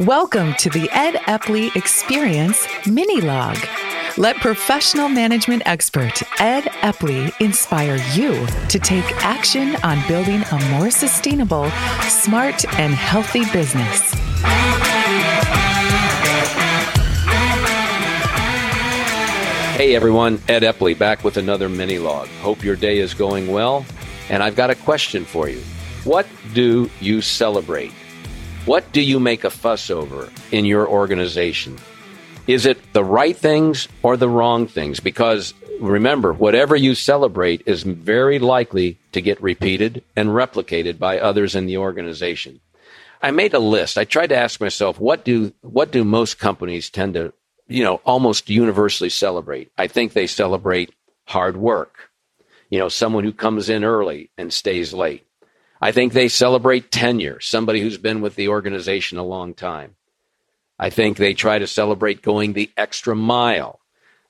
Welcome to the Ed Epley Experience Mini Log. Let professional management expert Ed Epley inspire you to take action on building a more sustainable, smart, and healthy business. Hey everyone, Ed Epley back with another mini log. Hope your day is going well. And I've got a question for you. What do you celebrate? What do you make a fuss over in your organization? Is it the right things or the wrong things? Because remember, whatever you celebrate is very likely to get repeated and replicated by others in the organization. I made a list. I tried to ask myself, what do, what do most companies tend to, you know, almost universally celebrate? I think they celebrate hard work. You know, someone who comes in early and stays late. I think they celebrate tenure, somebody who's been with the organization a long time. I think they try to celebrate going the extra mile,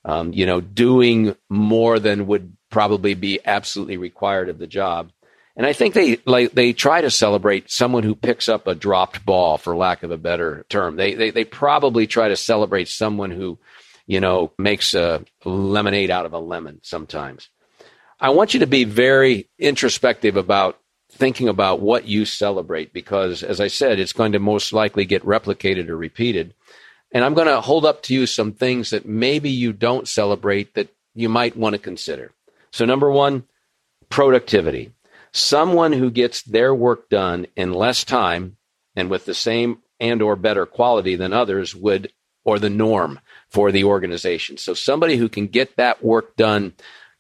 um, you know, doing more than would probably be absolutely required of the job. And I think they like they try to celebrate someone who picks up a dropped ball, for lack of a better term. They they, they probably try to celebrate someone who, you know, makes a lemonade out of a lemon sometimes. I want you to be very introspective about thinking about what you celebrate because, as I said, it's going to most likely get replicated or repeated. And I'm going to hold up to you some things that maybe you don't celebrate that you might want to consider. So, number one, productivity. Someone who gets their work done in less time and with the same and or better quality than others would or the norm for the organization. So somebody who can get that work done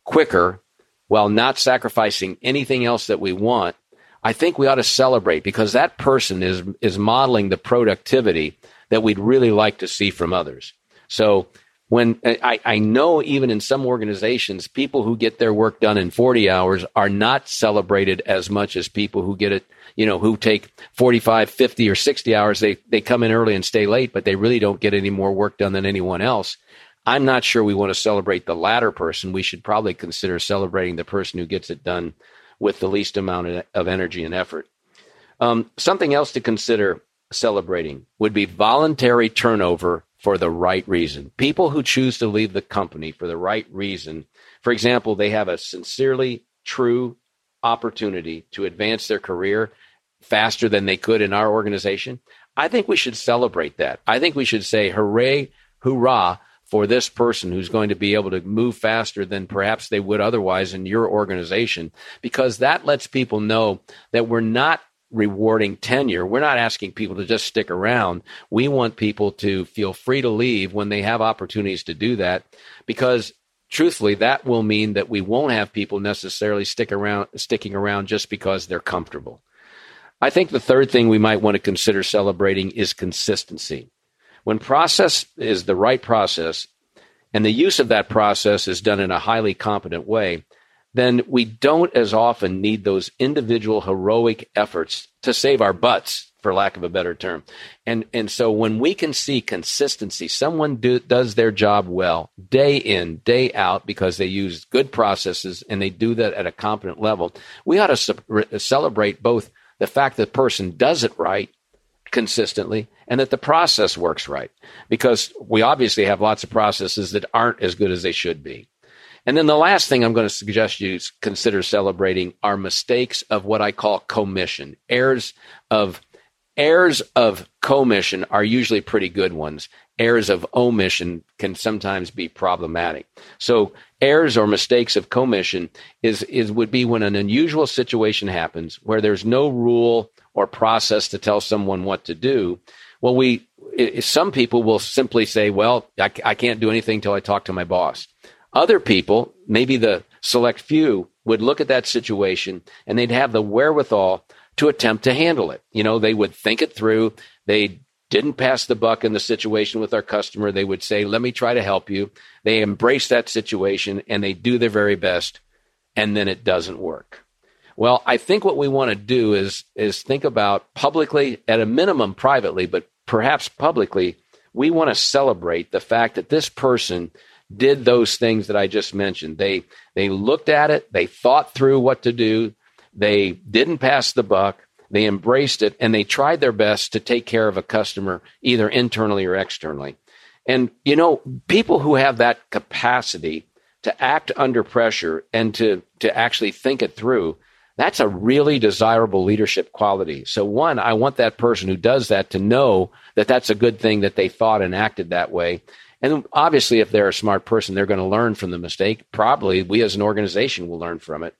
quicker while not sacrificing anything else that we want I think we ought to celebrate because that person is is modeling the productivity that we'd really like to see from others. So when I, I know even in some organizations, people who get their work done in 40 hours are not celebrated as much as people who get it, you know, who take 45, 50 or 60 hours. They, they come in early and stay late, but they really don't get any more work done than anyone else. I'm not sure we want to celebrate the latter person. We should probably consider celebrating the person who gets it done with the least amount of energy and effort. Um, something else to consider celebrating would be voluntary turnover for the right reason. People who choose to leave the company for the right reason, for example, they have a sincerely true opportunity to advance their career faster than they could in our organization. I think we should celebrate that. I think we should say, hooray, hoorah for this person who's going to be able to move faster than perhaps they would otherwise in your organization, because that lets people know that we're not rewarding tenure. We're not asking people to just stick around. We want people to feel free to leave when they have opportunities to do that, because truthfully, that will mean that we won't have people necessarily stick around, sticking around just because they're comfortable. I think the third thing we might want to consider celebrating is consistency. When process is the right process and the use of that process is done in a highly competent way, then we don't as often need those individual heroic efforts to save our butts, for lack of a better term. And, and so when we can see consistency, someone do, does their job well day in, day out, because they use good processes and they do that at a competent level, we ought to ce- celebrate both the fact that the person does it right consistently and that the process works right because we obviously have lots of processes that aren't as good as they should be. And then the last thing I'm going to suggest you consider celebrating are mistakes of what I call commission. Errors of errors of commission are usually pretty good ones. Errors of omission can sometimes be problematic. So errors or mistakes of commission is, is would be when an unusual situation happens where there's no rule or process to tell someone what to do. Well, we it, some people will simply say, "Well, I, I can't do anything until I talk to my boss." Other people, maybe the select few, would look at that situation and they'd have the wherewithal to attempt to handle it. You know, they would think it through. They didn't pass the buck in the situation with our customer. They would say, let me try to help you. They embrace that situation and they do their very best. And then it doesn't work. Well, I think what we want to do is is think about publicly, at a minimum privately, but perhaps publicly, we want to celebrate the fact that this person did those things that I just mentioned. They they looked at it, they thought through what to do, they didn't pass the buck, They embraced it and they tried their best to take care of a customer either internally or externally. And, you know, people who have that capacity to act under pressure and to, to actually think it through, that's a really desirable leadership quality. So, one, I want that person who does that to know that that's a good thing that they thought and acted that way. And obviously, if they're a smart person, they're going to learn from the mistake. Probably we as an organization will learn from it.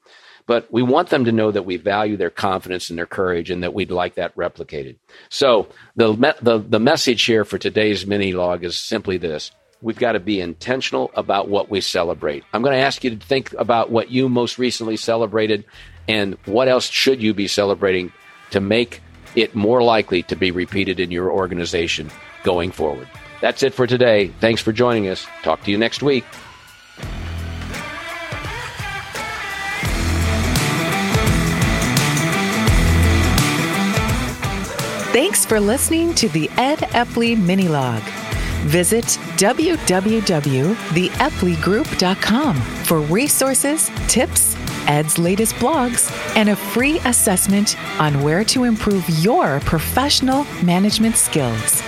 But we want them to know that we value their confidence and their courage and that we'd like that replicated. So the, the, the message here for today's mini log is simply this. We've got to be intentional about what we celebrate. I'm going to ask you to think about what you most recently celebrated and what else should you be celebrating to make it more likely to be repeated in your organization going forward. That's it for today. Thanks for joining us. Talk to you next week. Thanks for listening to the Ed Epley Mini Log. Visit www.theepleygroup.com for resources, tips, Ed's latest blogs, and a free assessment on where to improve your professional management skills.